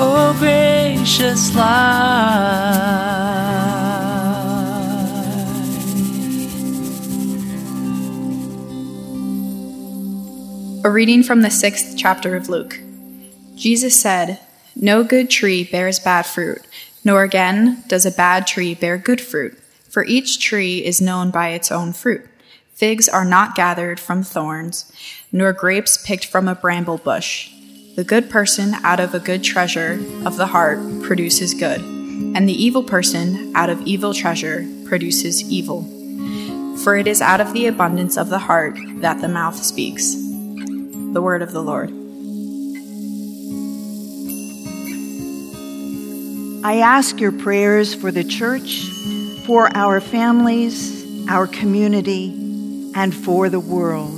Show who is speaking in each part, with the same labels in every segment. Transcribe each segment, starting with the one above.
Speaker 1: Oh, gracious light.
Speaker 2: A reading from the sixth chapter of Luke. Jesus said, No good tree bears bad fruit, nor again does a bad tree bear good fruit, for each tree is known by its own fruit. Figs are not gathered from thorns, nor grapes picked from a bramble bush. The good person out of a good treasure of the heart produces good, and the evil person out of evil treasure produces evil. For it is out of the abundance of the heart that the mouth speaks. The word of the Lord.
Speaker 3: I ask your prayers for the church, for our families, our community, and for the world.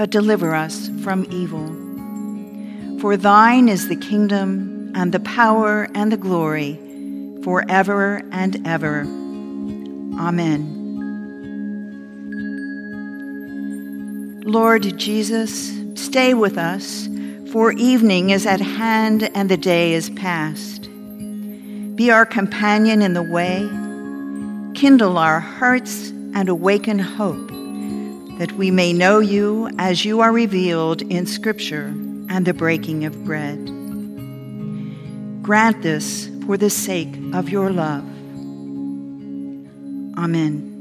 Speaker 3: but deliver us from evil. For thine is the kingdom, and the power, and the glory, forever and ever. Amen. Lord Jesus, stay with us, for evening is at hand and the day is past. Be our companion in the way, kindle our hearts, and awaken hope that we may know you as you are revealed in Scripture and the breaking of bread. Grant this for the sake of your love. Amen.